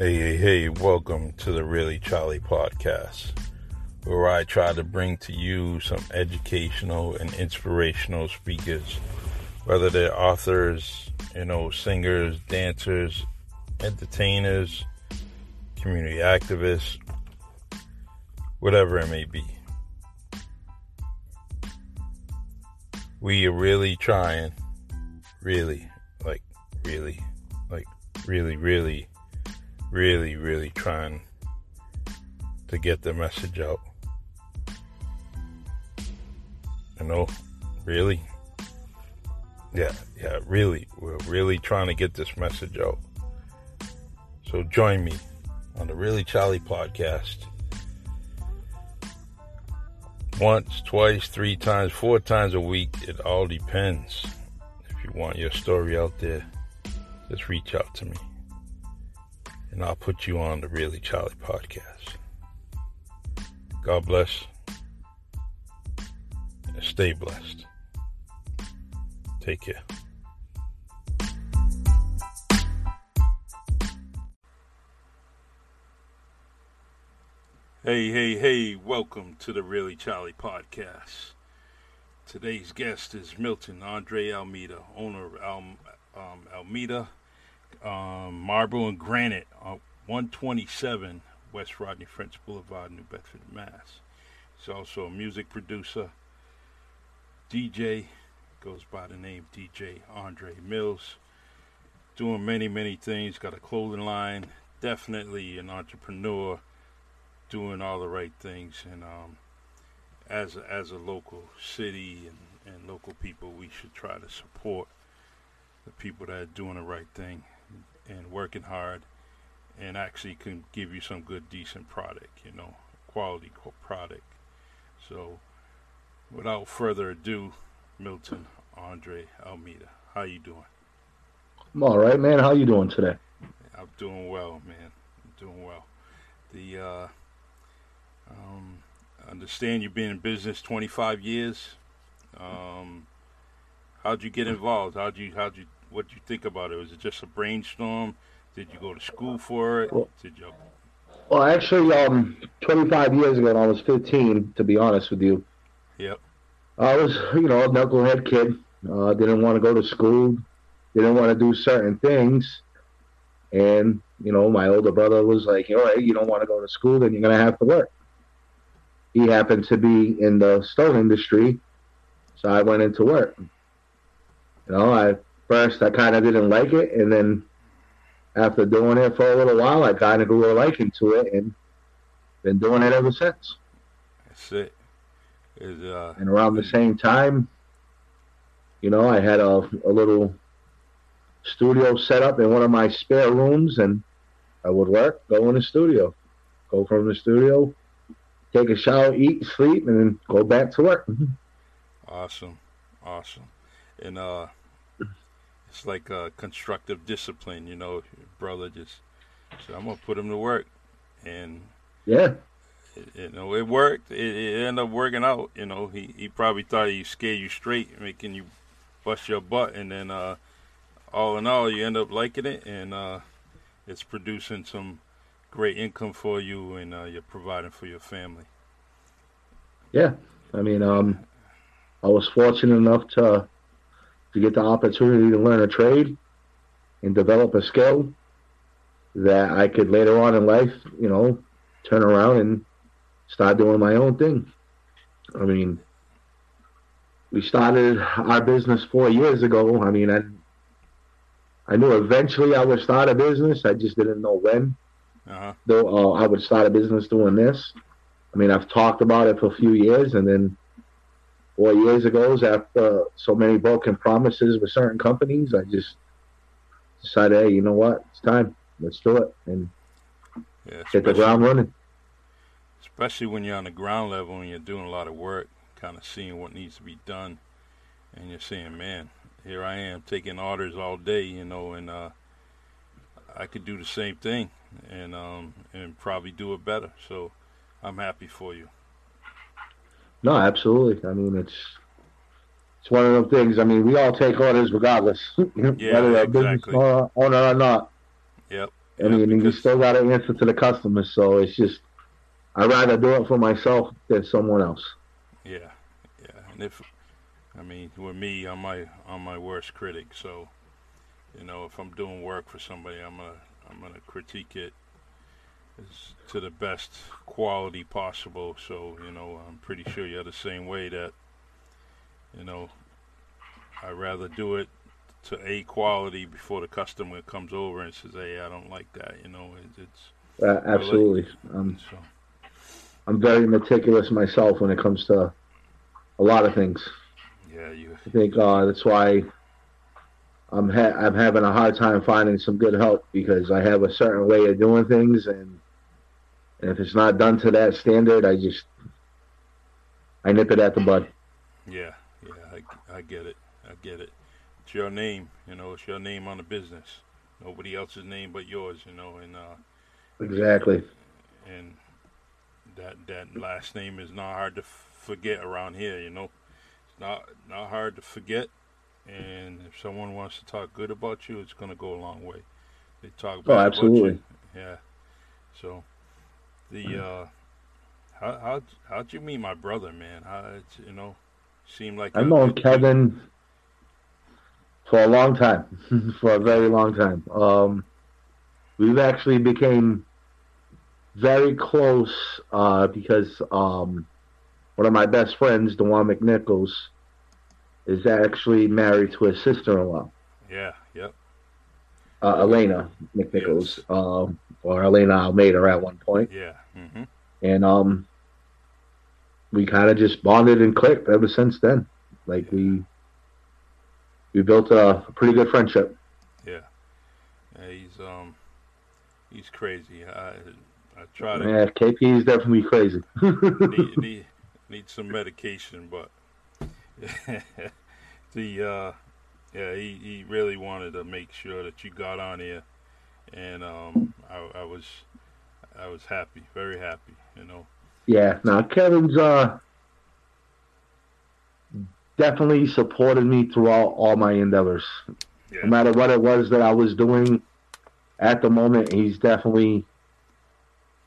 Hey, hey, hey, welcome to the Really Charlie podcast, where I try to bring to you some educational and inspirational speakers, whether they're authors, you know, singers, dancers, entertainers, community activists, whatever it may be. We are really trying, really, like, really, like, really, really really, really trying to get the message out. You know, really? Yeah, yeah, really. We're really trying to get this message out. So join me on the Really Charlie podcast. Once, twice, three times, four times a week. It all depends. If you want your story out there, just reach out to me and I'll put you on the Really Charlie podcast. God bless and stay blessed. Take care. Hey, hey, hey, welcome to the Really Charlie podcast. Today's guest is Milton Andre Almeida, owner of um, Almeida um, Marble and Granite on 127 West Rodney French Boulevard, New Bedford, Mass. He's also a music producer, DJ, goes by the name DJ Andre Mills. Doing many, many things, got a clothing line, definitely an entrepreneur, doing all the right things. And um, as, a, as a local city and, and local people, we should try to support the people that are doing the right thing and working hard and actually can give you some good decent product you know quality product. So without further ado milton andre almeida how you doing? I'm all right man. How you doing today? I'm doing well man. I'm doing well. The uh um I understand you've been in business 25 years. Um how'd you get involved? How'd you how'd you what do you think about it? Was it just a brainstorm? Did you go to school for it? Did you? Well, actually, um, 25 years ago, when I was 15, to be honest with you. Yep. I was, you know, a knucklehead kid. Uh, didn't want to go to school. Didn't want to do certain things. And, you know, my older brother was like, all right, you don't want to go to school, then you're going to have to work. He happened to be in the stone industry, so I went into work. You know, I first I kind of didn't like it, and then after doing it for a little while, I kind of grew a liking to it, and been doing it ever since. That's it. Is, uh, and around the same time, you know, I had a, a little studio set up in one of my spare rooms, and I would work, go in the studio, go from the studio, take a shower, eat, sleep, and then go back to work. awesome, awesome, and uh, it's like a constructive discipline, you know. brother just said, "I'm gonna put him to work," and yeah, it, you know, it worked. It, it, ended up working out. You know, he he probably thought he scared you straight, making you bust your butt, and then uh, all in all, you end up liking it, and uh, it's producing some great income for you, and uh, you're providing for your family. Yeah, I mean, um, I was fortunate enough to to get the opportunity to learn a trade and develop a skill that I could later on in life, you know, turn around and start doing my own thing. I mean, we started our business four years ago. I mean, I, I knew eventually I would start a business. I just didn't know when. Uh-huh. Though uh, I would start a business doing this. I mean, I've talked about it for a few years, and then four years ago, after so many broken promises with certain companies, I just decided, hey, you know what? It's time. Let's do it and yeah, hit the ground running. Especially when you're on the ground level and you're doing a lot of work, kind of seeing what needs to be done, and you're saying, man, here I am taking orders all day, you know, and uh, I could do the same thing and um, and probably do it better. So I'm happy for you. No, absolutely. I mean, it's it's one of those things. I mean, we all take orders regardless, yeah, whether a business owner or not. Yep, I mean, because... you still got to answer to the customers, so it's just I'd rather do it for myself than someone else. Yeah, yeah, and if I mean, with me, I'm my I'm my worst critic, so you know, if I'm doing work for somebody, I'm gonna I'm gonna critique it to the best quality possible. So you know, I'm pretty sure you're the same way. That you know, I'd rather do it to a quality before the customer comes over and says, "Hey, I don't like that." You know, it, it's uh, absolutely. Um, so. I'm very meticulous myself when it comes to a lot of things. Yeah, you. I think uh, that's why I'm ha- I'm having a hard time finding some good help because I have a certain way of doing things, and, and if it's not done to that standard, I just I nip it at the bud. Yeah, yeah, I, I get it. I get it. It's your name, you know. It's your name on the business. Nobody else's name but yours, you know. And uh, exactly. And that that last name is not hard to forget around here, you know. It's not not hard to forget. And if someone wants to talk good about you, it's going to go a long way. They talk oh, absolutely. Yeah. So the uh, how how how'd you meet my brother, man? How you know seemed like I've known Kevin for a long time, for a very long time. Um, we've actually became very close uh, because um, one of my best friends, Dewan McNichols, is actually married to his sister-in-law. Yeah. Yep. Uh, Elena McNichols, um, or Elena Almeida at one point. Yeah. Mm-hmm. And um, we kind of just bonded and clicked ever since then. Like we we built a, a pretty good friendship. Yeah. yeah. He's um he's crazy. I I try to. Yeah, KP is definitely crazy. need, need, need some medication, but the uh, yeah, he, he really wanted to make sure that you got on here, and um, I, I was I was happy, very happy, you know. Yeah, now Kevin's uh definitely supported me throughout all my endeavors. Yeah. No matter what it was that I was doing at the moment, he's definitely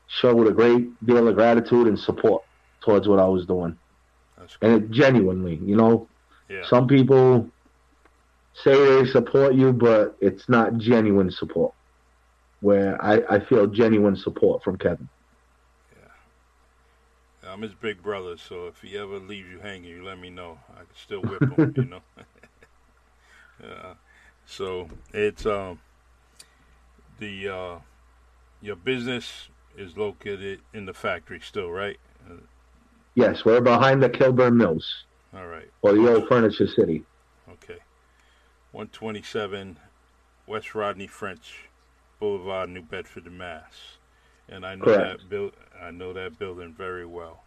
showed a great deal of gratitude and support towards what I was doing. And it genuinely, you know, yeah. some people say they support you, but it's not genuine support. Where I, I feel genuine support from Kevin. Yeah. I'm his big brother, so if he ever leaves you hanging, you let me know. I can still whip him, you know. yeah. So it's um the uh your business is located in the factory still, right? Yes, we're behind the Kilburn Mills. All right. Or the old Furniture City. Okay. 127 West Rodney French Boulevard, New Bedford, Mass. And I know Correct. that build. I know that building very well.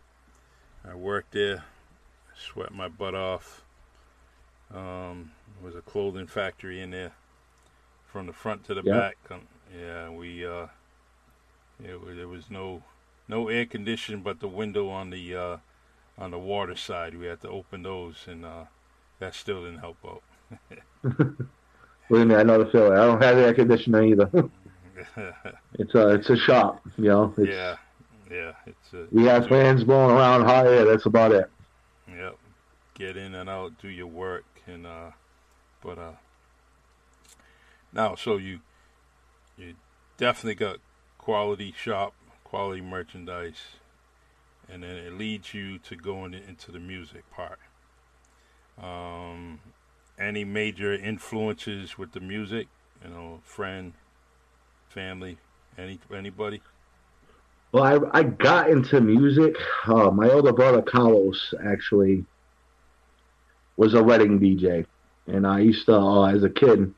I worked there, sweat my butt off. Um, there was a clothing factory in there, from the front to the back. Um, yeah, we uh, it, there was no no air conditioning, but the window on the uh, on the water side, we had to open those, and uh, that still didn't help out. Believe me, I know the feeling. I don't have air conditioning either. it's a it's a shop, you know. yeah, yeah. It's a, we have fans blowing around hot air. That's about it. Yep. Get in and out, do your work, and uh, but uh, now so you you definitely got quality shop, quality merchandise, and then it leads you to going into the music part. Um, any major influences with the music? You know, friend, family, any anybody? Well, I, I got into music. Uh, my older brother Carlos actually was a wedding DJ, and I used to, uh, as a kid,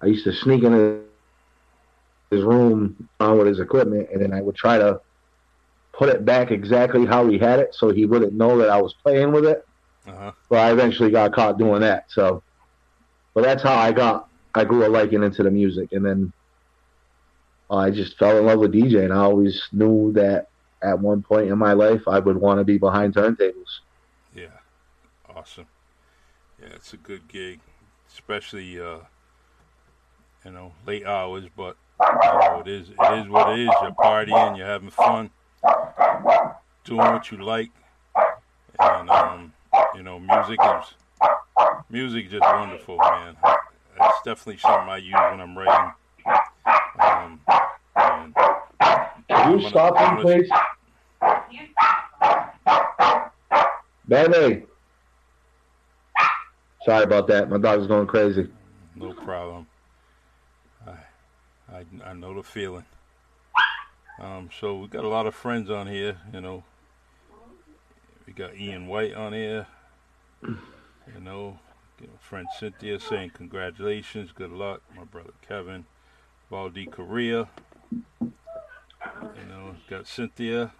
I used to sneak into his room on with his equipment, and then I would try to put it back exactly how he had it, so he wouldn't know that I was playing with it. Uh-huh. But I eventually got caught doing that. So, but that's how I got I grew a liking into the music, and then I just fell in love with DJ, and I always knew that at one point in my life I would want to be behind turntables. Yeah, awesome. Yeah, it's a good gig, especially uh, you know late hours, but You know, it is it is what it is. You're partying, you're having fun, doing what you like, and um, you know, music is music just wonderful, man. It's definitely something I use when I'm writing. Um, and Can you stop him, please? Baby. Sorry about that. My dog's going crazy. No problem. I, I, I know the feeling. Um, so we've got a lot of friends on here. You know, we got Ian White on here. You know, friend Cynthia saying congratulations, good luck. My brother Kevin, Baldi Korea. You know, got Cynthia.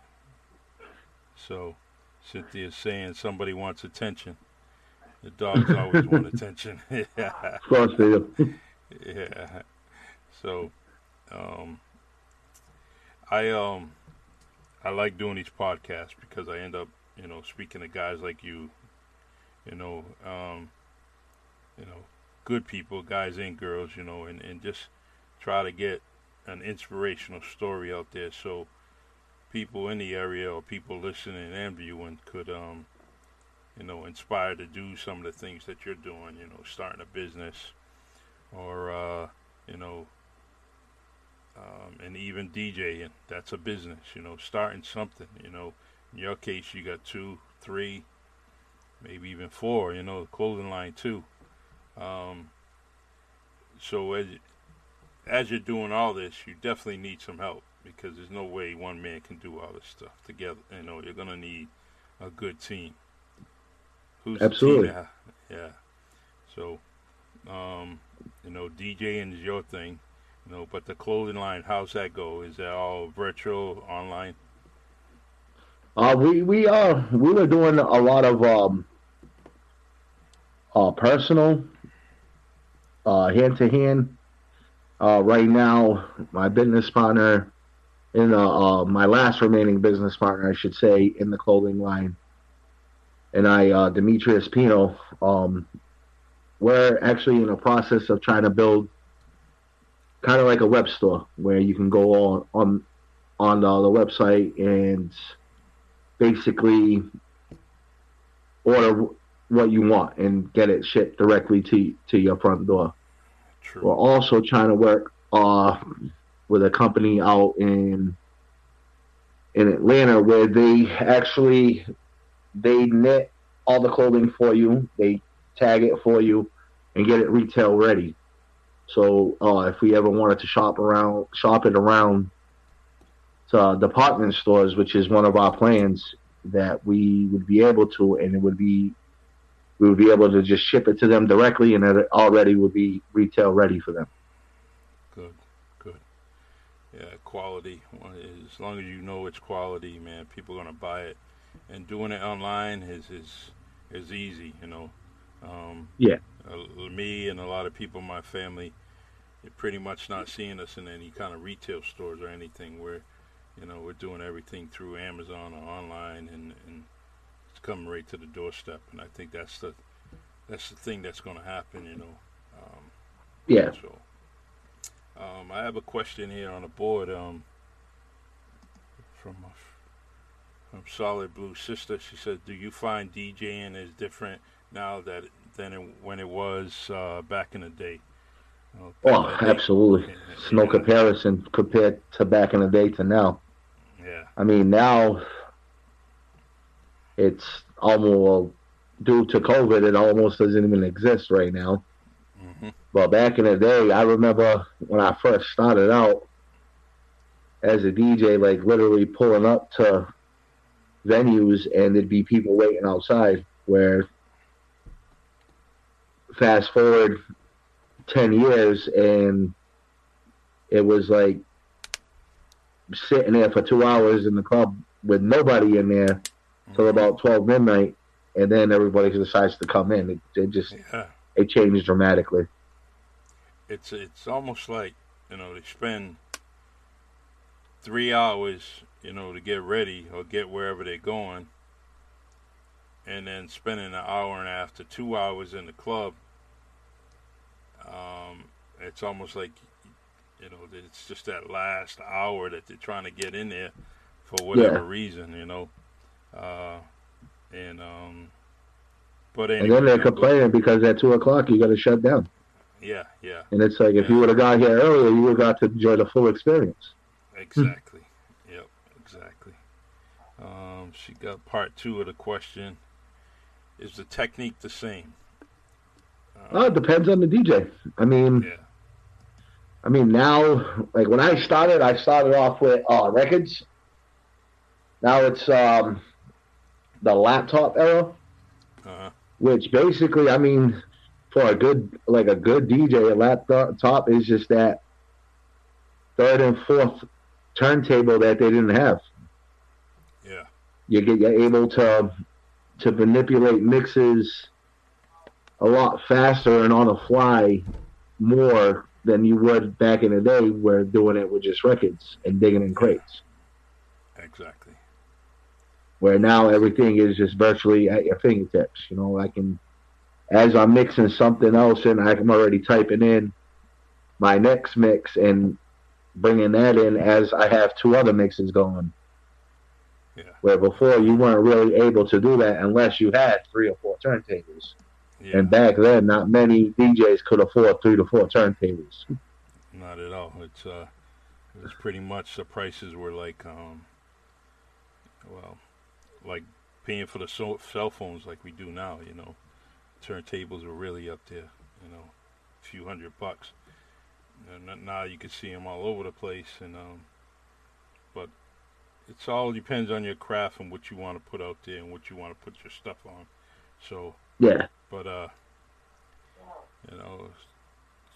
So Cynthia's saying somebody wants attention. The dogs always want attention. yeah. Of course they do. Yeah. So, um, I um, I like doing these podcasts because I end up, you know, speaking to guys like you, you know, um, you know, good people, guys and girls, you know, and and just try to get an inspirational story out there so people in the area or people listening and viewing could um you know inspire to do some of the things that you're doing you know starting a business or uh you know um, and even DJing. That's a business you know starting something you know in your case you got two three maybe even four you know clothing line too um so as as you're doing all this you definitely need some help because there's no way one man can do all this stuff together. You know, you're gonna need a good team. Who's absolutely team yeah. So, um, you know, DJing is your thing. You know, but the clothing line, how's that go? Is that all virtual, online? Uh, we we uh we were doing a lot of um uh personal hand to hand. Right now, my business partner in uh, my last remaining business partner, I should say, in the clothing line, and I, uh, Demetrius Pino, um, we're actually in the process of trying to build kind of like a web store where you can go on on on the, the website and basically order what you want and get it shipped directly to to your front door. True. We're also trying to work uh, with a company out in in Atlanta where they actually they knit all the clothing for you, they tag it for you, and get it retail ready. So uh, if we ever wanted to shop around, shop it around to department stores, which is one of our plans, that we would be able to, and it would be we would be able to just ship it to them directly, and it already would be retail ready for them. Good, good. Yeah, quality. As long as you know it's quality, man, people are gonna buy it. And doing it online is is is easy, you know. Um, yeah. Uh, me and a lot of people in my family, pretty much not seeing us in any kind of retail stores or anything. Where, you know, we're doing everything through Amazon or online, and, and it's coming right to the doorstep. And I think that's the that's the thing that's going to happen, you know. Um, yeah. So. Um, I have a question here on the board um, from from Solid Blue Sister. She says, "Do you find DJing is different now that than it, when it was uh, back in the day?" Oh, absolutely. It's no comparison compared to back in the day to now. Yeah. I mean, now it's almost due to COVID. It almost doesn't even exist right now. Mm-hmm. But back in the day, I remember when I first started out as a DJ, like literally pulling up to venues and there'd be people waiting outside. Where fast forward 10 years and it was like sitting there for two hours in the club with nobody in there mm-hmm. till about 12 midnight and then everybody decides to come in. It, it just yeah it changed dramatically. It's it's almost like you know they spend three hours you know to get ready or get wherever they're going, and then spending an hour and a half to two hours in the club. Um, it's almost like you know, it's just that last hour that they're trying to get in there for whatever yeah. reason, you know. Uh, and um, but anyway, and then they're complaining because at two o'clock you got to shut down. Yeah, yeah. And it's like if you would have got here earlier, you would have got to enjoy the full experience. Exactly. yep. Exactly. Um, she got part two of the question: Is the technique the same? Oh, it depends on the DJ. I mean, yeah. I mean now, like when I started, I started off with uh, records. Now it's um, the laptop era, uh-huh. which basically, I mean, for a good like a good DJ, a laptop is just that third and fourth turntable that they didn't have. Yeah, you get you're able to to manipulate mixes a lot faster and on the fly more than you would back in the day where doing it with just records and digging in crates. Exactly. Where now everything is just virtually at your fingertips. You know, I can as I'm mixing something else and I'm already typing in my next mix and bringing that in as I have two other mixes going. Yeah. Where before you weren't really able to do that unless you had three or four turntables. Yeah. And back then, not many DJs could afford three to four turntables. Not at all. It's uh, it was pretty much the prices were like um, well, like paying for the so- cell phones like we do now. You know, turntables were really up there. You know, a few hundred bucks. And now you can see them all over the place. And um, but it's all depends on your craft and what you want to put out there and what you want to put your stuff on. So yeah. But uh, you know,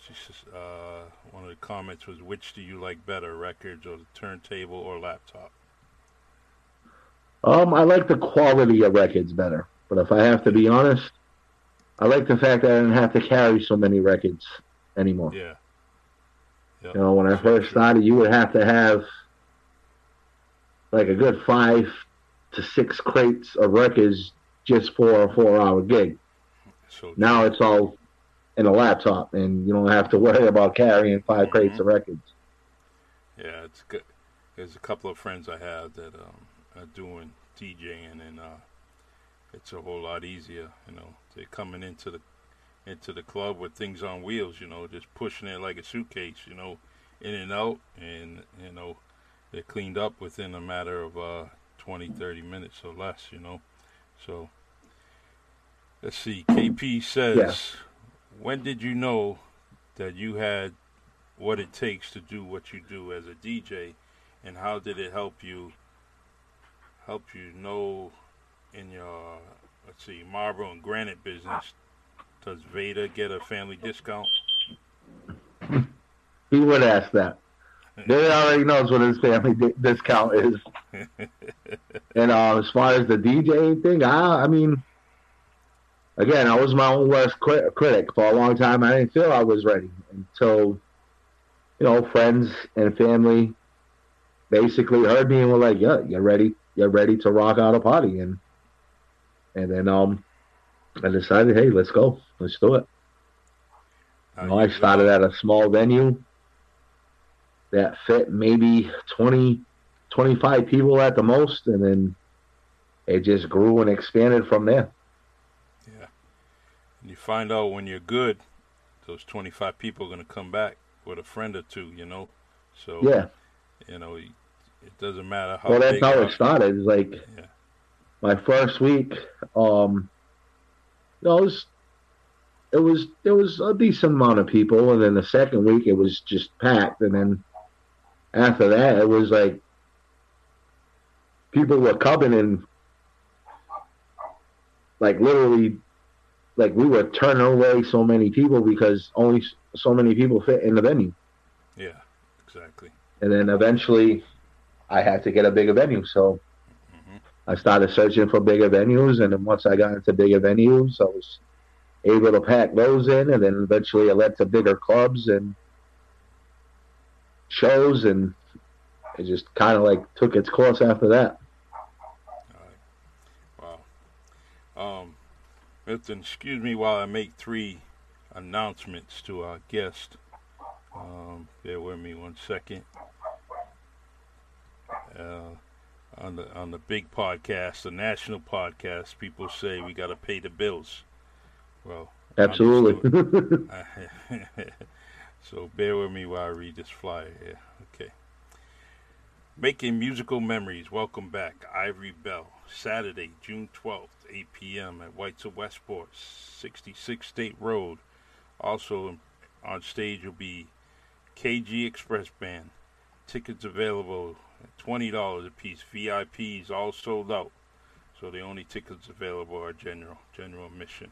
just, uh, one of the comments was, "Which do you like better, records or the turntable or laptop?" Um, I like the quality of records better, but if I have to be honest, I like the fact that I didn't have to carry so many records anymore. Yeah. Yep. You know, when I first started, you would have to have like a good five to six crates of records just for a four-hour gig. So now it's all in a laptop, and you don't have to worry about carrying 5 mm-hmm. crates of records. Yeah, it's good. There's a couple of friends I have that um, are doing DJing, and uh, it's a whole lot easier. You know, they're coming into the into the club with things on wheels. You know, just pushing it like a suitcase. You know, in and out, and you know, they're cleaned up within a matter of uh, 20, 30 minutes or less. You know, so Let's see. KP says, yeah. when did you know that you had what it takes to do what you do as a DJ, and how did it help you? Help you know in your let's see marble and granite business. Does Vader get a family discount? He would ask that. Vader already knows what his family di- discount is. and uh, as far as the DJ thing, I, I mean, again, I was my own worst crit- critic for a long time. I didn't feel I was ready until, you know, friends and family basically heard me and were like, "Yeah, you're ready. You're ready to rock out a party." And and then um, I decided, hey, let's go, let's do it. You know, I started at a small venue that fit maybe 20, 25 people at the most, and then it just grew and expanded from there. And you find out when you're good, those 25 people are going to come back with a friend or two, you know? So, yeah. You know, it doesn't matter how Well, that's how it started. It's like yeah. my first week, um, you know, it was, it was, there was a decent amount of people. And then the second week, it was just packed. And then after that, it was like people were coming and like literally like we were turning away so many people because only so many people fit in the venue. Yeah, exactly. And then eventually, I had to get a bigger venue, so mm-hmm. I started searching for bigger venues. And then once I got into bigger venues, I was able to pack those in, and then eventually it led to bigger clubs and shows, and it just kind of like took its course after that. Milton, excuse me while I make three announcements to our guest. Um, bear with me one second. Uh, on the on the big podcast, the national podcast, people say we got to pay the bills. Well, absolutely. so bear with me while I read this flyer here. Okay. Making musical memories. Welcome back, Ivory Bell. Saturday, June 12th, 8 p.m. at Whites of Westport, 66 State Road. Also on stage will be KG Express Band. Tickets available at $20 a piece. VIPs all sold out. So the only tickets available are general, general admission.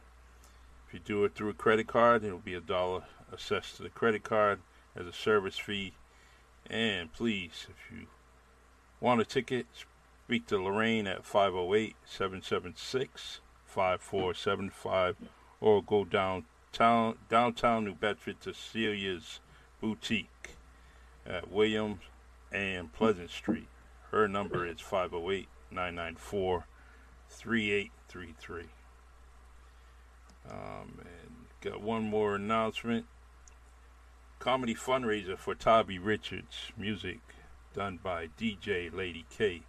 If you do it through a credit card, it'll be a dollar assessed to the credit card as a service fee. And please, if you want a ticket, to Lorraine at 508 776 5475 or go downtown, downtown New Bedford to Celia's Boutique at Williams and Pleasant Street. Her number is 508 994 3833. Um, and got one more announcement. Comedy fundraiser for Tabby Richards. Music done by DJ Lady K.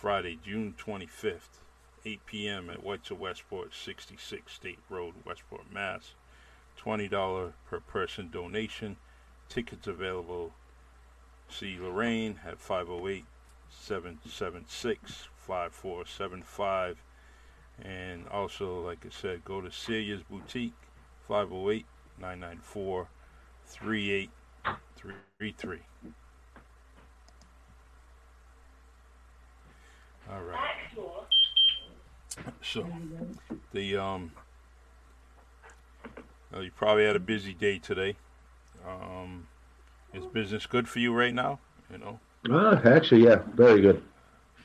Friday, June 25th, 8 p.m. at Whites of Westport, 66 State Road, Westport, Mass. $20 per person donation. Tickets available. See Lorraine at 508 776 5475. And also, like I said, go to Celia's Boutique, 508 994 3833. All right. So, the um, well, you probably had a busy day today. Um, is business good for you right now? You know. Uh, actually, yeah, very good.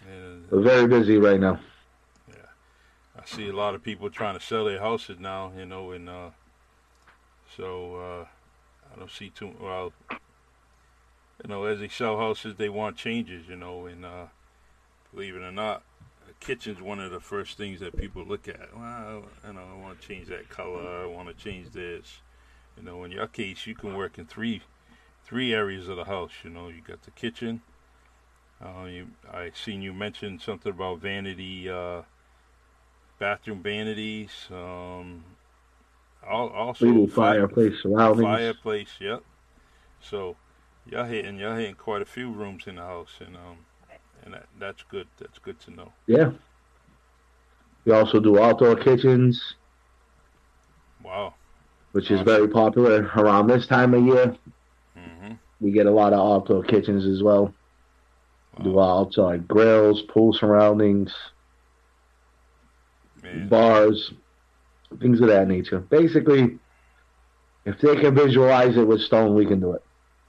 And, We're very busy right now. Yeah, I see a lot of people trying to sell their houses now. You know, and uh, so uh, I don't see too well. You know, as they sell houses, they want changes. You know, and uh, believe it or not, a kitchen's one of the first things that people look at. Well, you know, I want to change that color. I want to change this. You know, in your case, you can work in three three areas of the house. You know, you got the kitchen. Uh, you, I seen you mention something about vanity, uh, bathroom vanities. Um, also fireplace surroundings. Fireplace, yep. So, y'all hitting y'all hitting quite a few rooms in the house, and um, and that, that's good. That's good to know. Yeah. We also do outdoor kitchens. Wow. Which awesome. is very popular around this time of year. Mm-hmm. We get a lot of outdoor kitchens as well. Wow. Do outside grills, pool surroundings, Man. bars, things of that nature. Basically, if they can visualize it with stone, we can do it.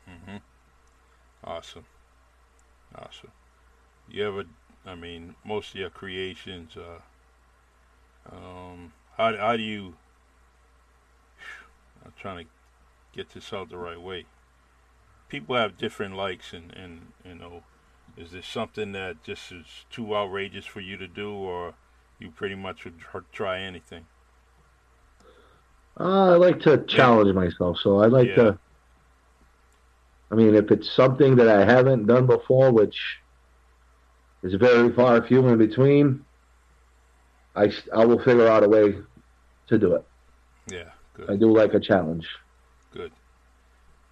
Mm-hmm. Awesome. Awesome you ever, I mean, most of your creations, uh, um, how, how do you, I'm trying to get this out the right way. People have different likes and, and, you know, is this something that just is too outrageous for you to do or you pretty much would try anything? Uh, I like to challenge yeah. myself, so I like yeah. to. I mean, if it's something that I haven't done before, which it's very far few in between. I, I will figure out a way to do it. Yeah, good. I do like a challenge. Good.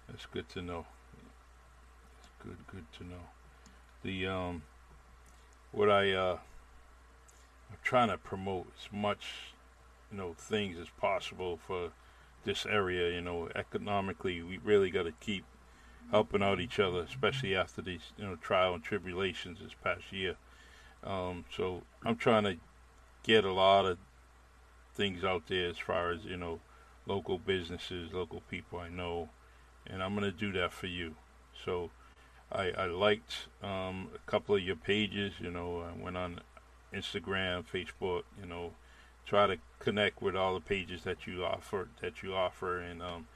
That's good to know. That's good, good to know. The um, what I uh, I'm trying to promote as much, you know, things as possible for this area. You know, economically, we really got to keep helping out each other, especially after these you know trial and tribulations this past year. Um, so I'm trying to get a lot of things out there as far as you know local businesses, local people I know, and I'm gonna do that for you. So I, I liked um, a couple of your pages. You know, I went on Instagram, Facebook. You know, try to connect with all the pages that you offer that you offer and um,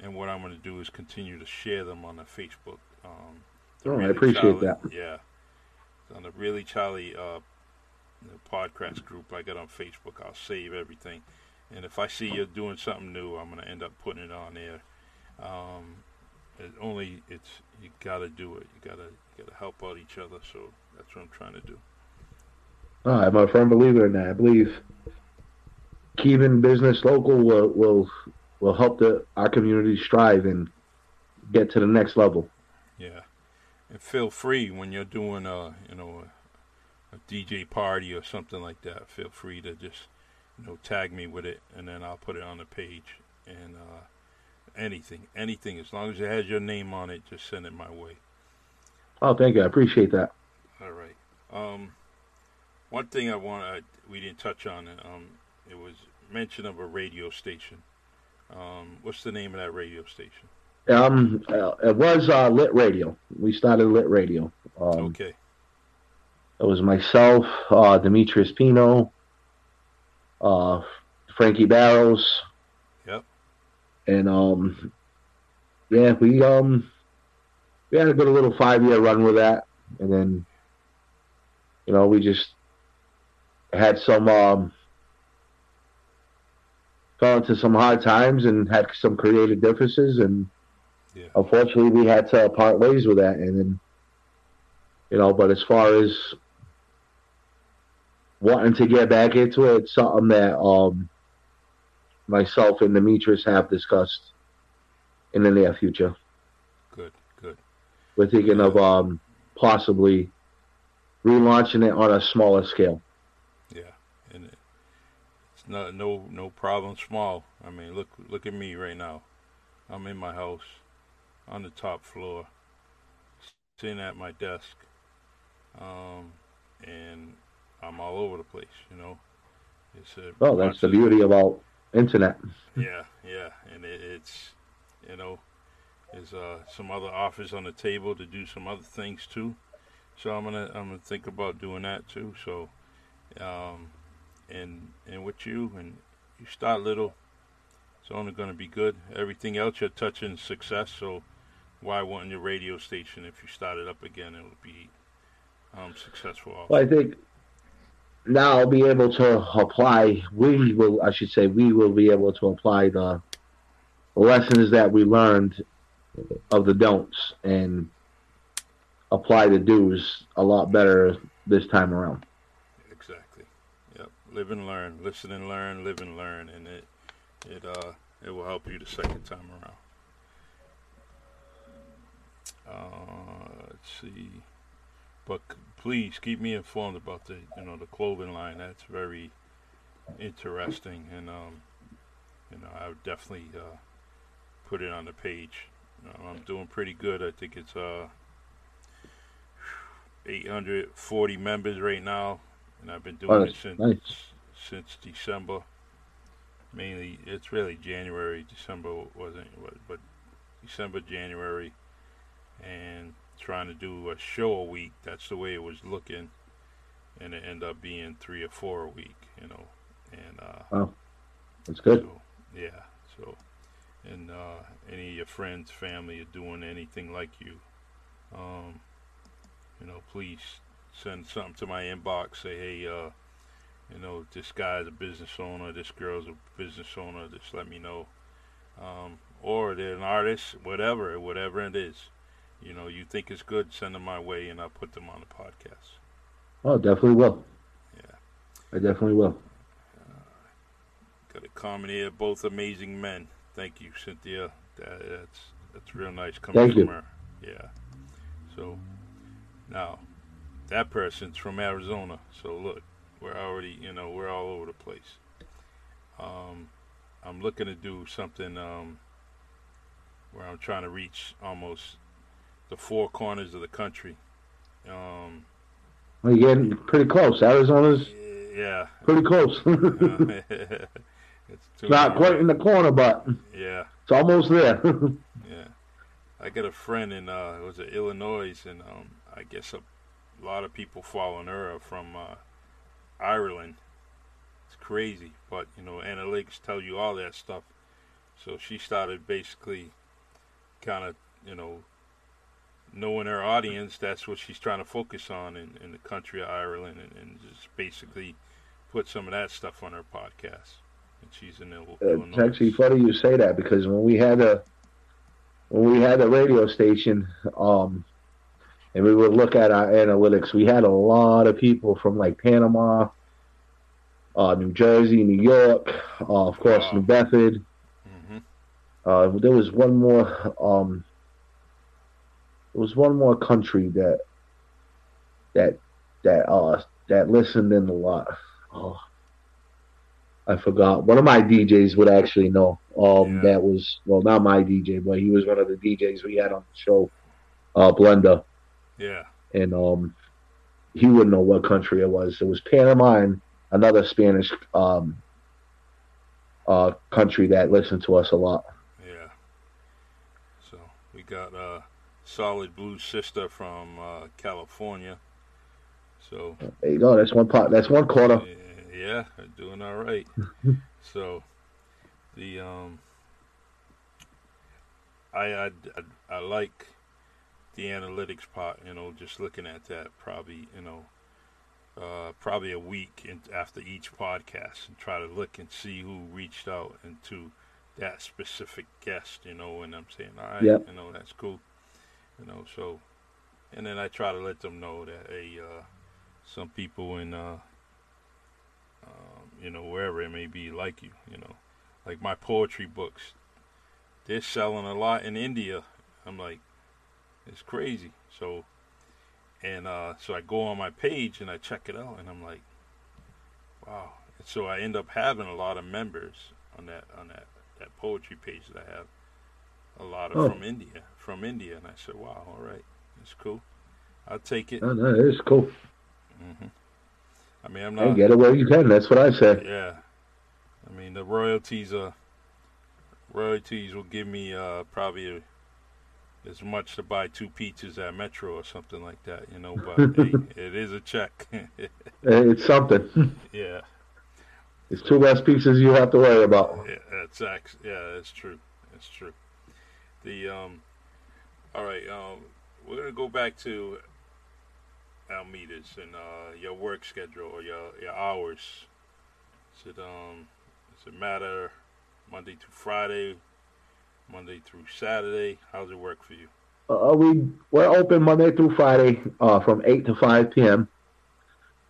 and what I'm going to do is continue to share them on the Facebook. Um, the oh, really I appreciate Charlie, that. Yeah, on the Really Charlie uh, the podcast group I got on Facebook, I'll save everything. And if I see you're doing something new, I'm going to end up putting it on there. Um, it only it's you got to do it. You got to you got to help out each other. So that's what I'm trying to do. Oh, I'm a firm believer in that. I believe keeping business local will will will help the our community strive and get to the next level. Yeah, and feel free when you're doing a you know a, a DJ party or something like that. Feel free to just you know tag me with it, and then I'll put it on the page. And uh, anything, anything, as long as it has your name on it, just send it my way. Oh, thank you. I appreciate that. All right. Um, one thing I want we didn't touch on it. Um, it was mention of a radio station. Um, what's the name of that radio station? Um, uh, it was uh, Lit Radio. We started Lit Radio. Um, okay. It was myself, uh, Demetrius Pino, uh, Frankie Barrows. Yep. And um, yeah, we um, we had a good little five year run with that, and then, you know, we just had some um, fell into some hard times and had some creative differences and yeah. unfortunately we had to part ways with that and then you know but as far as wanting to get back into it it's something that um myself and demetrius have discussed in the near future. Good good. We're thinking of um possibly relaunching it on a smaller scale not no no problem small i mean look look at me right now i'm in my house on the top floor, sitting at my desk, um, and I'm all over the place. You know, it's a oh, that's the beauty of, about internet. Yeah, yeah, and it, it's you know, there's uh, some other offers on the table to do some other things too. So I'm gonna I'm gonna think about doing that too. So, um, and and with you and you start little, it's only gonna be good. Everything else you're touching success. So why wouldn't your radio station, if you started up again, it would be um, successful? Also? Well, I think now I'll be able to apply. We will, I should say, we will be able to apply the lessons that we learned of the don'ts and apply the do's a lot better this time around. Live and learn. Listen and learn. Live and learn, and it it uh it will help you the second time around. Uh, let's see. But please keep me informed about the you know the clothing line. That's very interesting, and um, you know I would definitely uh, put it on the page. I'm doing pretty good. I think it's uh 840 members right now, and I've been doing oh, it since nice. since December. Mainly, it's really January. December wasn't, but December, January and trying to do a show a week. That's the way it was looking, and it ended up being three or four a week. You know, and uh, wow, that's good. So, yeah. So, and uh, any of your friends, family are doing anything like you, um, you know, please send something to my inbox. Say, hey, uh, you know, this guy's a business owner, this girl's a business owner. Just let me know. Um, or they're an artist, whatever, whatever it is you know, you think it's good, send them my way, and I'll put them on the podcast. Oh, definitely will. Yeah, I definitely will. Uh, got a comment here. Both amazing men. Thank you, Cynthia. That, that's that's real nice coming Thank from you. her. Yeah. So now that person's from Arizona. So look, we're already, you know, we're all over the place. Um, I'm looking to do something um, where I'm trying to reach almost the four corners of the country. Um, you're getting pretty close. Arizona's yeah pretty close. it's not quite in the corner, but yeah, it's almost there. yeah, I got a friend in uh, was it Illinois, and um, I guess a, a lot of people following her are from uh, Ireland. It's crazy, but you know, analytics tell you all that stuff. So she started basically kind of you know knowing her audience, that's what she's trying to focus on in, in the country of Ireland, and, and, just basically put some of that stuff on her podcast. And she's in Illinois. It's actually funny you say that because when we had a when we had a radio station, um, and we would look at our analytics, we had a lot of people from like Panama, uh, New Jersey, New York, uh, of course, wow. New Bedford. Mm-hmm. Uh, there was one more. Um, there was one more country that that that uh that listened in a lot. Oh, I forgot. One of my DJs would actually know. Um, yeah. that was well, not my DJ, but he was one of the DJs we had on the show. Uh, Blender. Yeah. And um, he wouldn't know what country it was. It was Panama and another Spanish um uh country that listened to us a lot. Yeah. So we got uh Solid Blue Sister from uh, California. So there you go. That's one part. That's one quarter. Yeah, doing all right. so the um, I, I, I I like the analytics part. You know, just looking at that, probably you know, uh, probably a week in, after each podcast, and try to look and see who reached out into that specific guest. You know, and I'm saying, all right, yep. you know, that's cool. You know, so and then I try to let them know that hey, uh, some people in uh, um, you know wherever it may be like you, you know, like my poetry books, they're selling a lot in India. I'm like, it's crazy. So, and uh, so I go on my page and I check it out, and I'm like, wow. And so I end up having a lot of members on that on that that poetry page that I have. A lot of oh. from India, from India, and I said, wow, all right, it's cool. I'll take it. Oh, no, it's cool. Mm-hmm. I mean, I'm not. Hey, get it where you can. That's what I say. Yeah. I mean, the royalties are royalties will give me uh, probably a, as much to buy two pizzas at Metro or something like that, you know. But hey, it is a check. it's something. Yeah. It's two less pieces you have to worry about. Yeah, that's yeah, that's true. That's true. The um, all right, um, we're gonna go back to Almeida's and uh, your work schedule or your your hours? Is it um does it matter Monday through Friday, Monday through Saturday? How's it work for you? Uh, we we're open Monday through Friday uh, from eight to five p.m.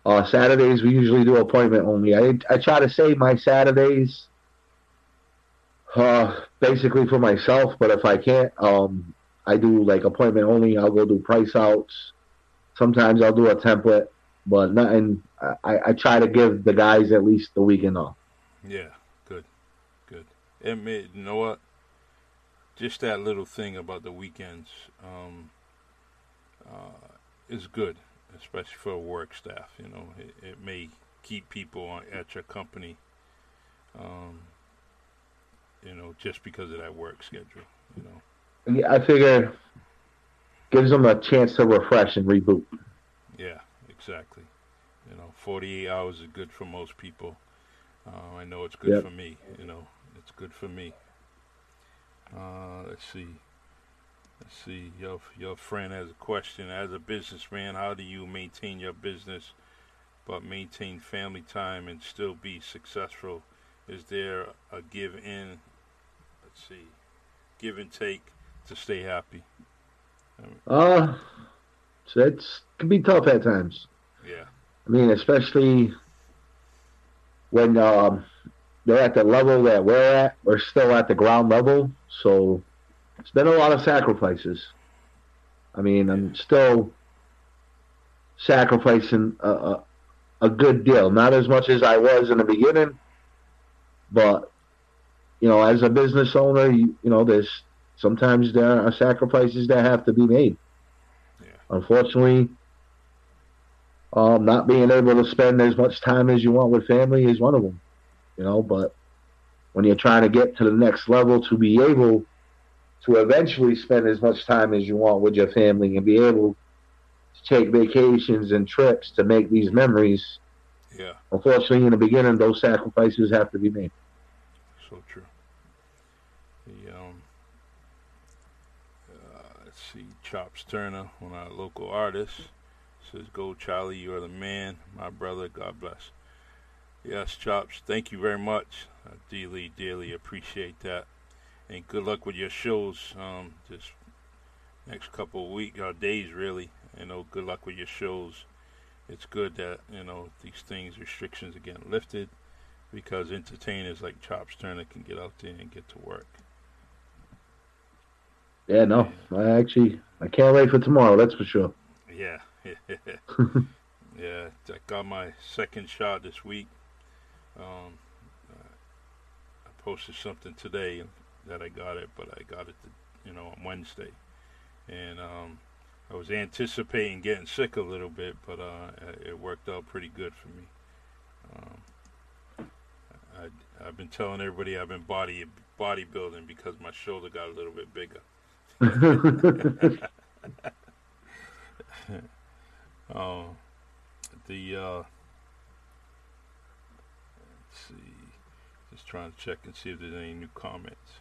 Uh, Saturdays we usually do appointment only. I I try to save my Saturdays uh, basically for myself, but if I can't, um, I do like appointment only. I'll go do price outs. Sometimes I'll do a template, but nothing. I, I try to give the guys at least the weekend off. Yeah, good, good. And you know what? Just that little thing about the weekends um, uh, is good, especially for work staff. You know, it, it may keep people on, at your company. Um, you know, just because of that work schedule. You know. Yeah, I figure gives them a chance to refresh and reboot. Yeah, exactly. You know, 48 hours is good for most people. Uh, I know it's good yep. for me. You know, it's good for me. Uh, let's see. Let's see. Your your friend has a question. As a businessman, how do you maintain your business, but maintain family time and still be successful? Is there a give in? Let's see, give and take to stay happy. Uh, so it's can be tough at times. Yeah. I mean, especially when um, they're at the level that we're at. We're still at the ground level, so it's been a lot of sacrifices. I mean, I'm still sacrificing a, a, a good deal. Not as much as I was in the beginning, but you know, as a business owner, you, you know, there's sometimes there are sacrifices that have to be made. Yeah. Unfortunately, um, not being able to spend as much time as you want with family is one of them. You know, but when you're trying to get to the next level to be able to eventually spend as much time as you want with your family and be able to take vacations and trips to make these memories. Yeah. Unfortunately, in the beginning, those sacrifices have to be made. So true. The um, see Chops Turner, one of our local artists, says, Go Charlie, you are the man, my brother, God bless. Yes, Chops, thank you very much. I dearly, dearly appreciate that. and good luck with your shows. Um, just next couple of weeks or uh, days, really. You know, good luck with your shows. It's good that you know these things restrictions are getting lifted because entertainers like Chops Turner can get out there and get to work. Yeah, no, I actually I can't wait for tomorrow. That's for sure. Yeah, yeah. I got my second shot this week. Um, I posted something today that I got it, but I got it, you know, on Wednesday, and um, I was anticipating getting sick a little bit, but uh, it worked out pretty good for me. Um, I, have been telling everybody I've been body bodybuilding because my shoulder got a little bit bigger. oh, the uh, see, just trying to check and see if there's any new comments.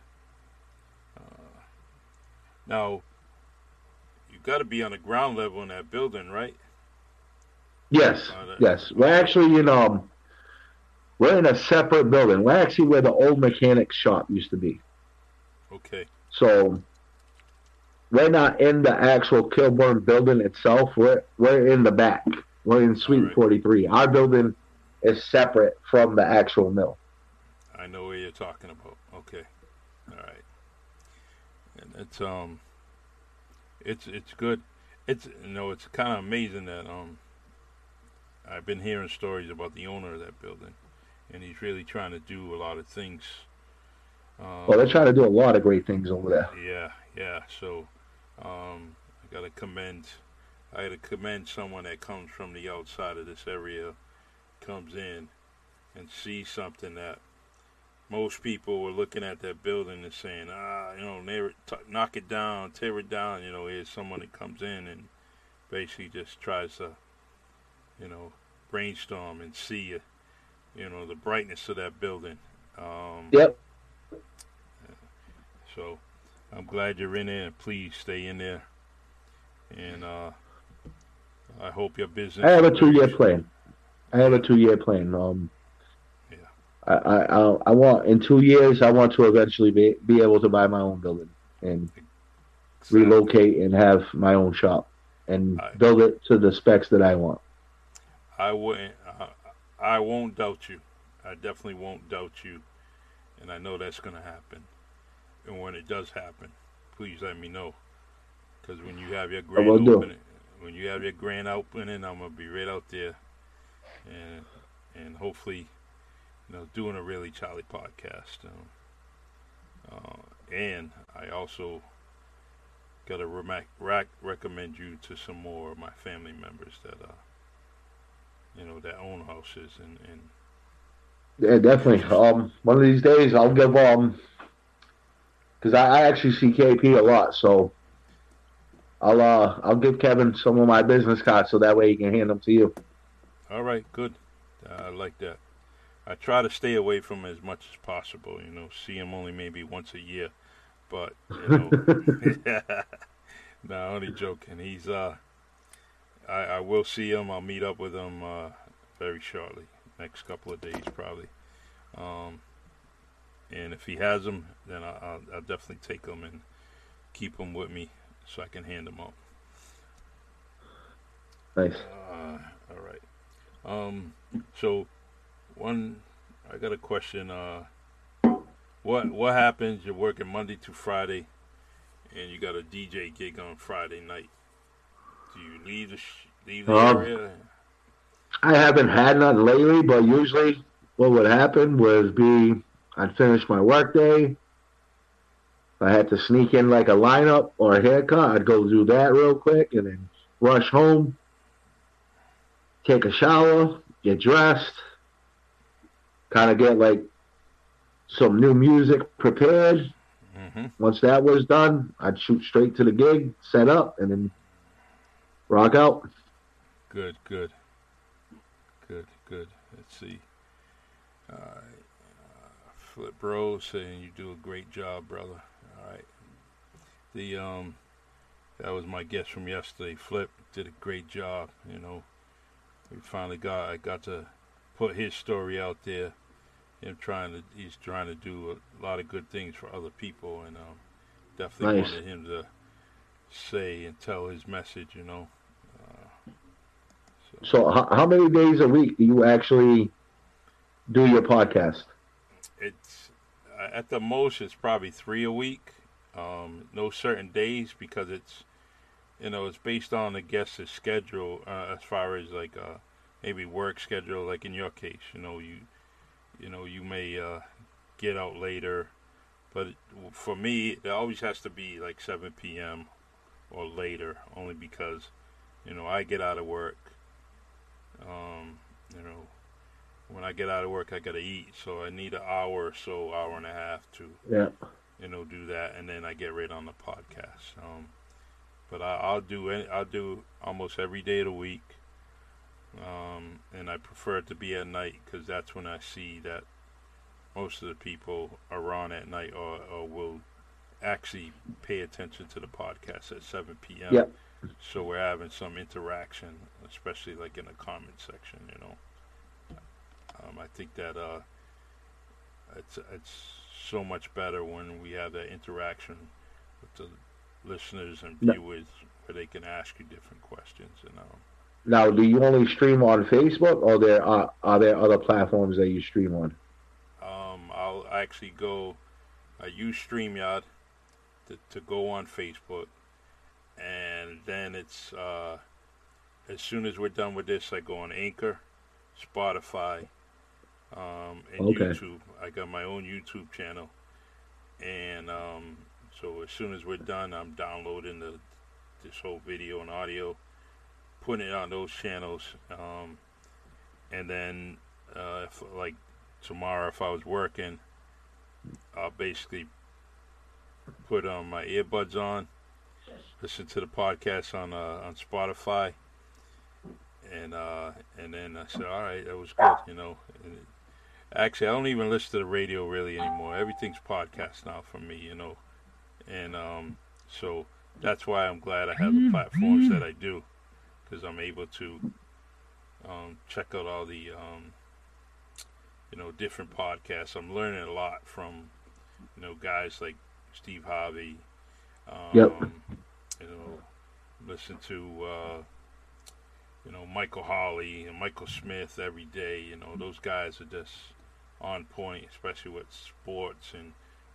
Uh, now, you've got to be on the ground level in that building, right? Yes, uh, yes. We're actually in um, we're in a separate building. We're actually where the old mechanic shop used to be. Okay. So we're not in the actual Kilburn building itself. We're we're in the back. We're in Suite right. 43. Our building is separate from the actual mill. I know what you're talking about. Okay. All right. And it's um it's it's good. It's you know, it's kind of amazing that um I've been hearing stories about the owner of that building and he's really trying to do a lot of things. Um, well, they're trying to do a lot of great things over there. Yeah, yeah. So um, I got to commend. I got to commend someone that comes from the outside of this area, comes in, and sees something that most people were looking at that building and saying, ah, you know, near t- knock it down, tear it down. You know, here's someone that comes in and basically just tries to, you know, brainstorm and see, you know, the brightness of that building. Um, yep. So I'm glad you're in there, and please stay in there. And uh, I hope your business. I have a two-year plan. I have a two-year plan. Um, yeah. I, I I want in two years. I want to eventually be be able to buy my own building and exactly. relocate and have my own shop and I, build it to the specs that I want. I wouldn't. Uh, I won't doubt you. I definitely won't doubt you, and I know that's going to happen and when it does happen, please let me know. Because when you have your grand opening, when you have your grand opening, I'm gonna be right out there, and and hopefully, you know, doing a really Charlie podcast. Um, uh, and I also got to re- recommend you to some more of my family members that uh, you know, that own houses and and. Yeah, definitely. Um, one of these days, I'll give um because I, I, actually see KP a lot. So I'll uh, I'll give Kevin some of my business cards so that way he can hand them to you. All right, good. I like that. I try to stay away from as much as possible. You know, see him only maybe once a year, but you know, no, only joking. He's uh, I, I will see him. I'll meet up with him uh, very shortly, next couple of days probably. Um, and if he has them, then I'll, I'll, definitely take them and keep them with me so I can hand them out. Nice. Uh. Um, so one, I got a question. Uh, what what happens? You're working Monday to Friday, and you got a DJ gig on Friday night. Do you leave the sh- leave the um, area? I haven't had none lately, but usually what would happen would be I'd finish my workday. I had to sneak in like a lineup or a haircut, I'd go do that real quick and then rush home, take a shower, get dressed, kind of get like some new music prepared. Mm-hmm. Once that was done, I'd shoot straight to the gig, set up, and then rock out. Good, good, good, good. Let's see. Uh, Flip Bro saying you do a great job, brother. All right. The um, that was my guest from yesterday. Flip did a great job. You know, we finally got I got to put his story out there, him trying to he's trying to do a lot of good things for other people, and um, definitely nice. wanted him to say and tell his message. You know. Uh, so, so how, how many days a week do you actually do your podcast? It's uh, at the most it's probably three a week. Um, no certain days because it's you know it's based on the guest's schedule uh, as far as like uh, maybe work schedule. Like in your case, you know you you know you may uh, get out later, but for me it always has to be like 7 p.m. or later, only because you know I get out of work. Um, you know when I get out of work, I gotta eat, so I need an hour or so, hour and a half to, yeah, you know, do that, and then I get right on the podcast. Um, but I, will do any, I'll do almost every day of the week, um, and I prefer it to be at night because that's when I see that most of the people are on at night or, or will actually pay attention to the podcast at 7 p.m. Yep. So we're having some interaction, especially like in the comment section, you know. Um, I think that uh, it's it's so much better when we have that interaction with the listeners and viewers where they can ask you different questions. And um, now, do you only stream on Facebook, or there are are there other platforms that you stream on? Um, I'll actually go. I use Streamyard to, to go on Facebook, and then it's uh, as soon as we're done with this, I go on Anchor, Spotify, um, and okay. YouTube. I got my own YouTube channel, and um, so as soon as we're done, I'm downloading the this whole video and audio, putting it on those channels, um, and then uh, if, like tomorrow, if I was working, I'll basically put um, my earbuds on, listen to the podcast on uh, on Spotify, and uh, and then I said, all right, that was good, you know. And Actually, I don't even listen to the radio really anymore. Everything's podcast now for me, you know. And um, so that's why I'm glad I have the platforms that I do, because I'm able to um, check out all the um, you know different podcasts. I'm learning a lot from you know guys like Steve Harvey. Um, yep. You know, listen to uh, you know Michael Holley and Michael Smith every day. You know, those guys are just on point, especially with sports and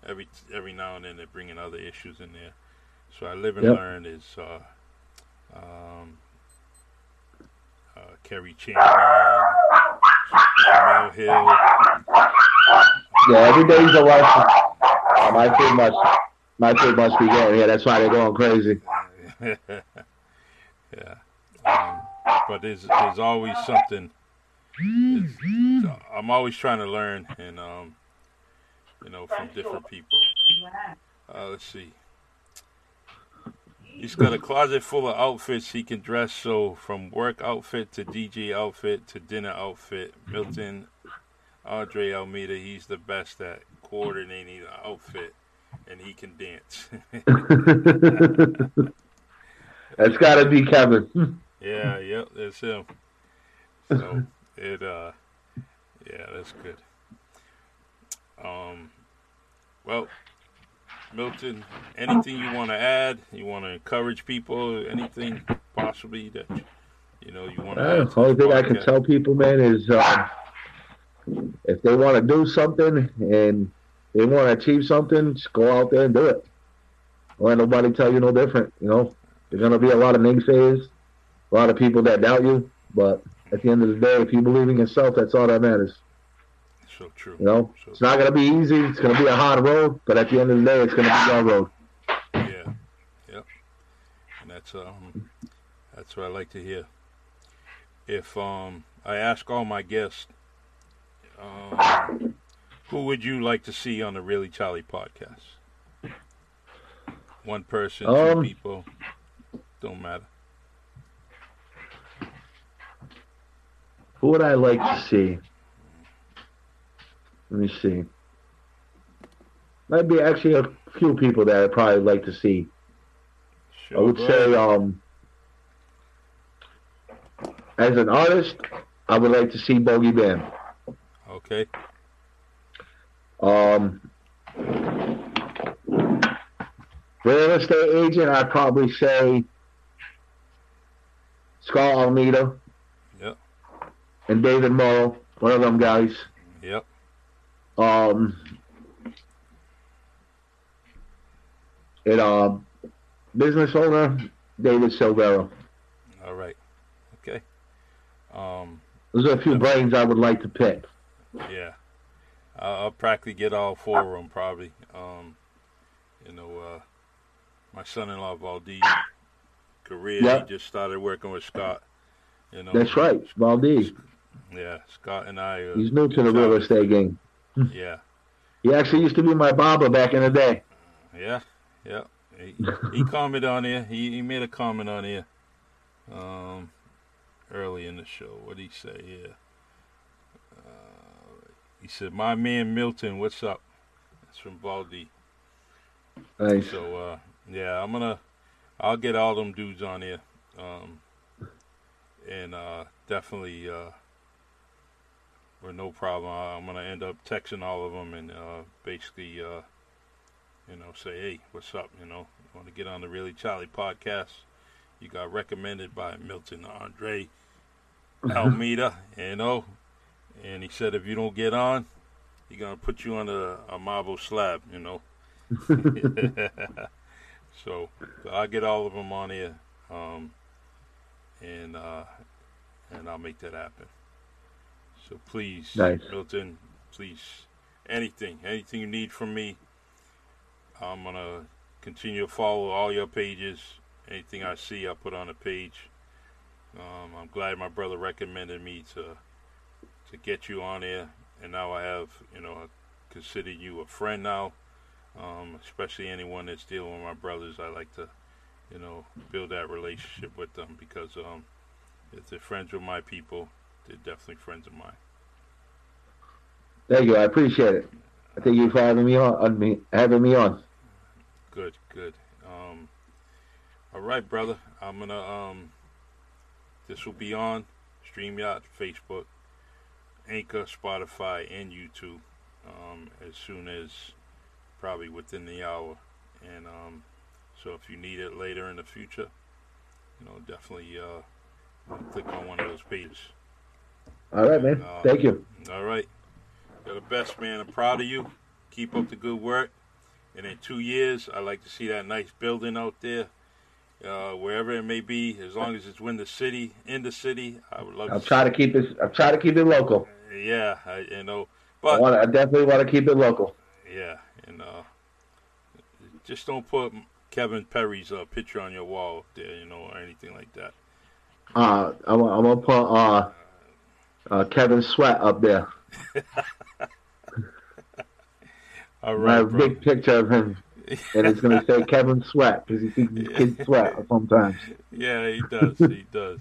every every now and then they're bringing other issues in there. So I live and yep. learn is uh, um, uh, Cari Champion, Mel Hill. Yeah, every day's a lesson. Uh, my kid must, my kid must be going. Yeah, that's why they're going crazy. yeah, um, but there's there's always something I'm always trying to learn and um, you know from different people. Uh, let's see. He's got a closet full of outfits he can dress. So from work outfit to DJ outfit to dinner outfit, Milton Andre Almeida, he's the best at coordinating the outfit, and he can dance. That's got to be Kevin. yeah, yep, that's him. So it uh yeah that's good um well milton anything you want to add? You want to encourage people? Anything possibly that you know you want to uh, only thing i can tell people man is uh, if they want to do something and they want to achieve something just go out there and do it. Don't let nobody tell you no different you know? There's going to be a lot of naysayers a lot of people that doubt you but at the end of the day, if you believe in yourself, that's all that matters. So true. You know, so it's not going to be easy. It's going to be a hard road, but at the end of the day, it's going to be our road. Yeah. Yep. And that's um, that's what I like to hear. If um, I ask all my guests, um, who would you like to see on the Really Charlie podcast? One person, two um, people, don't matter. Who would I like to see? Let me see. Might be actually a few people that I'd probably like to see. Sure, I would say, um, as an artist, I would like to see Bogey Band. Okay. Um, real estate agent, I'd probably say Scott Almeida. Yep. And David Morrow, one of them guys. Um, and uh, business owner David Silvero. All right. Okay. Um, There's a few brains I would like to pick. Yeah. I'll, I'll practically get all four of them probably. Um, you know, uh, my son-in-law Valdez career. Yep. he just started working with Scott. You know. That's right, Valdez. Yeah, Scott and I. Uh, He's new to the real estate game. Yeah. He actually used to be my barber back in the day. Yeah, yeah. He, he commented on here. He, he made a comment on here um, early in the show. What did he say here? Uh, he said, "My man Milton, what's up?" That's from Baldy. Nice. So uh, yeah, I'm gonna, I'll get all them dudes on here, um, and uh, definitely, uh, with no problem, I- I'm gonna end up texting all of them and uh, basically, uh, you know, say, hey, what's up? You know, want to get on the Really Charlie podcast? You got recommended by Milton Andre Almeida, you know, and he said if you don't get on, he's gonna put you on a, a marble slab, you know. so I'll get all of them on here, um, and uh, and I'll make that happen. So please, Nice. Milton, please, anything, anything you need from me, I'm gonna continue to follow all your pages. Anything I see, I'll put on a page. Um, I'm glad my brother recommended me to to get you on there, and now I have, you know, I consider you a friend now. Um, especially anyone that's dealing with my brothers, I like to, you know, build that relationship with them because um, if they're friends with my people, they're definitely friends of mine. Thank you. I appreciate it. I thank you for having me on. on me, having me on. Good, good. Um, all right, brother. I'm gonna um, this will be on StreamYard, Facebook, Anchor, Spotify, and YouTube um, as soon as probably within the hour. And um, so if you need it later in the future, you know, definitely uh, click on one of those pages. All right, man. Uh, Thank you. All right. You're the best, man. I'm proud of you. Keep up the good work. And in two years, I'd like to see that nice building out there, uh, wherever it may be, as long as it's in the city. In the city, I would love I'll to. try to keep it. I'll try to keep it local. Yeah, I, you know, I, but want. I definitely want to keep it local. yeah, and uh, just don't put Kevin Perry's uh, picture on your wall up there, you know, or anything like that. Uh, I'm, I'm gonna put uh, uh, Kevin Sweat up there. All I have a big picture of him, and it's gonna say Kevin Sweat because he thinks his kids sweat sometimes. Yeah, he does. he does.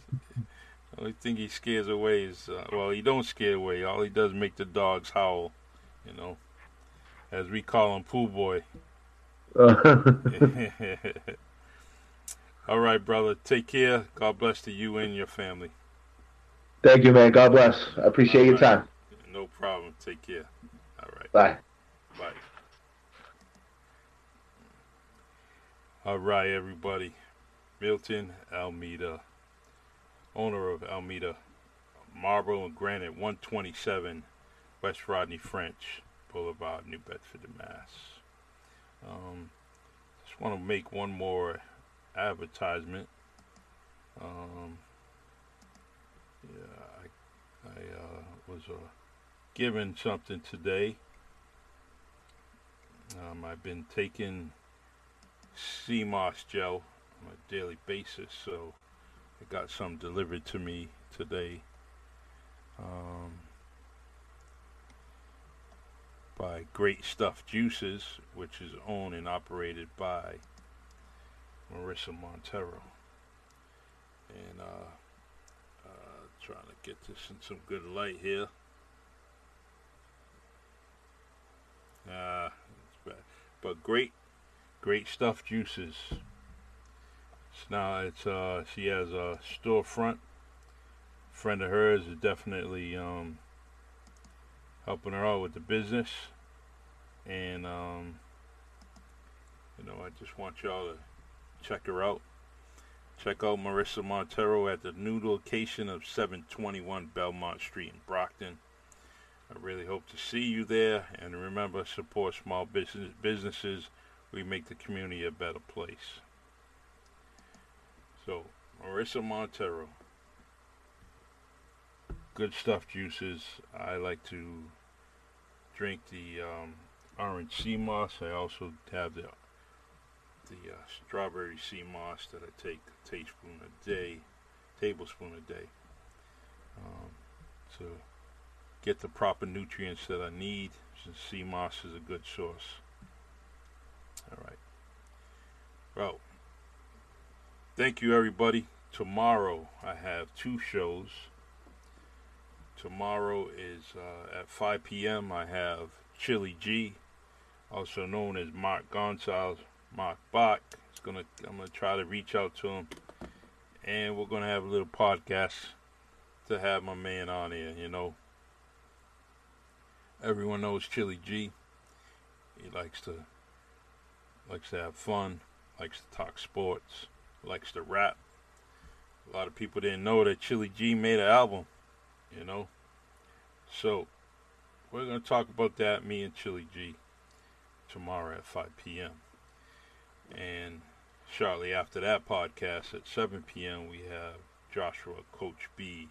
Only thing he scares away is uh, well, he don't scare away. All he does is make the dogs howl, you know, as we call him, Pool Boy. All right, brother. Take care. God bless to you and your family. Thank you, man. God bless. I appreciate your time. No problem. Take care. All right. Bye. Bye. All right, everybody. Milton Almeida, owner of Almeida Marble and Granite, 127 West Rodney French Boulevard, New Bedford, Mass. Um, just want to make one more advertisement. Um, yeah, I, I uh, was uh, given something today. Um, I've been taking sea moss gel on a daily basis, so I got some delivered to me today um, by Great Stuff Juices, which is owned and operated by Marissa Montero. And uh, trying to get this in some good light here. Uh, it's. But great, great stuff juices. So now it's uh, she has a storefront. Friend of hers is definitely um, helping her out with the business. and um, you know, I just want y'all to check her out. Check out Marissa Montero at the new location of 721 Belmont Street in Brockton. I really hope to see you there. And remember, support small business businesses. We make the community a better place. So, Marissa Montero. Good stuff juices. I like to drink the um, orange sea moss. I also have the the uh, strawberry sea moss that I take a teaspoon a day, tablespoon a day, um, to get the proper nutrients that I need. Since sea moss is a good source. All right. Well, thank you everybody. Tomorrow I have two shows. Tomorrow is uh, at 5 p.m. I have Chili G, also known as Mark Gonzalez, Mark Bach. Gonna, I'm gonna try to reach out to him, and we're gonna have a little podcast to have my man on here. You know, everyone knows Chili G. He likes to likes to have fun, likes to talk sports, likes to rap. A lot of people didn't know that Chili G made an album, you know. So we're gonna talk about that, me and Chili G, tomorrow at 5 p.m. And shortly after that podcast at 7 p.m., we have Joshua Coach B,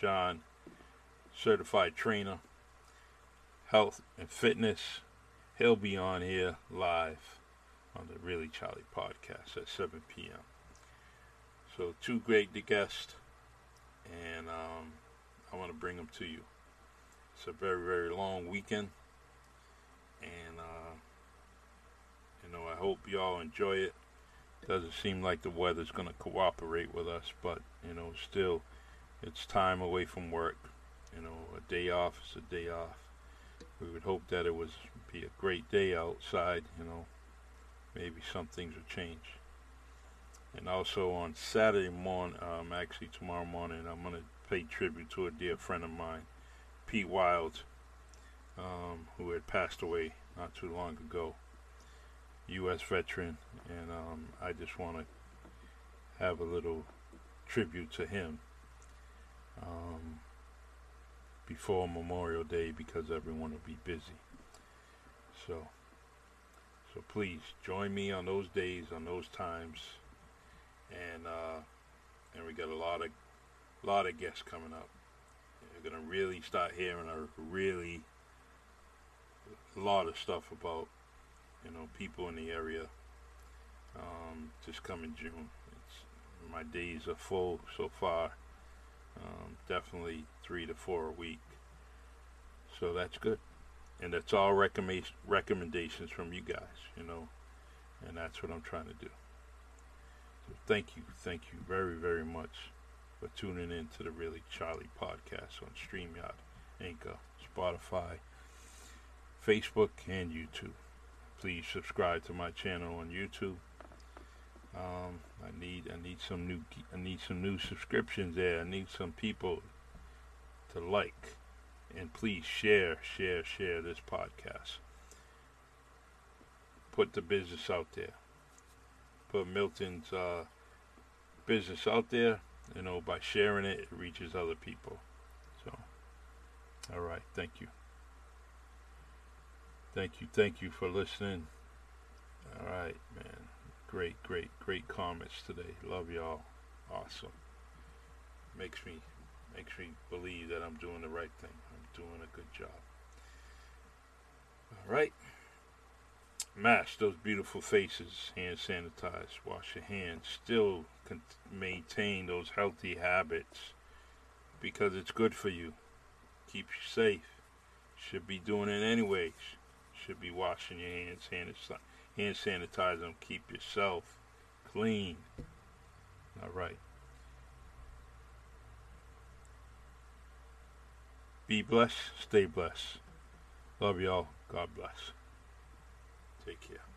Sean, certified trainer, health and fitness. He'll be on here live on the Really Charlie podcast at 7 p.m. So, two great guests, and um, I want to bring them to you. It's a very, very long weekend, and uh, know, I hope y'all enjoy it. Doesn't seem like the weather's going to cooperate with us, but you know, still, it's time away from work. You know, a day off is a day off. We would hope that it was be a great day outside. You know, maybe some things will change. And also on Saturday morning, um, actually tomorrow morning, I'm going to pay tribute to a dear friend of mine, Pete Wild, um, who had passed away not too long ago. U.S. veteran, and um, I just want to have a little tribute to him um, before Memorial Day because everyone will be busy. So, so please join me on those days, on those times, and uh, and we got a lot of lot of guests coming up. You're gonna really start hearing a really lot of stuff about you know, people in the area. Um, just coming June. It's, my days are full so far. Um, definitely three to four a week. So that's good. And that's all recommend- recommendations from you guys, you know. And that's what I'm trying to do. So thank you, thank you very, very much for tuning in to the Really Charlie podcast on StreamYard, Anchor, Spotify, Facebook, and YouTube please subscribe to my channel on YouTube. Um, I need I need some new I need some new subscriptions there. I need some people to like and please share share share this podcast. Put the business out there. Put Milton's uh, business out there. You know, by sharing it, it reaches other people. So, all right, thank you. Thank you, thank you for listening. All right, man. Great, great, great comments today. Love y'all. Awesome. Makes me makes me believe that I'm doing the right thing. I'm doing a good job. All right. Mask those beautiful faces. Hand sanitize. Wash your hands. Still con- maintain those healthy habits because it's good for you. Keeps you safe. Should be doing it anyways should be washing your hands, hand, hand sanitize them, keep yourself clean. All right. Be blessed, stay blessed. Love y'all. God bless. Take care.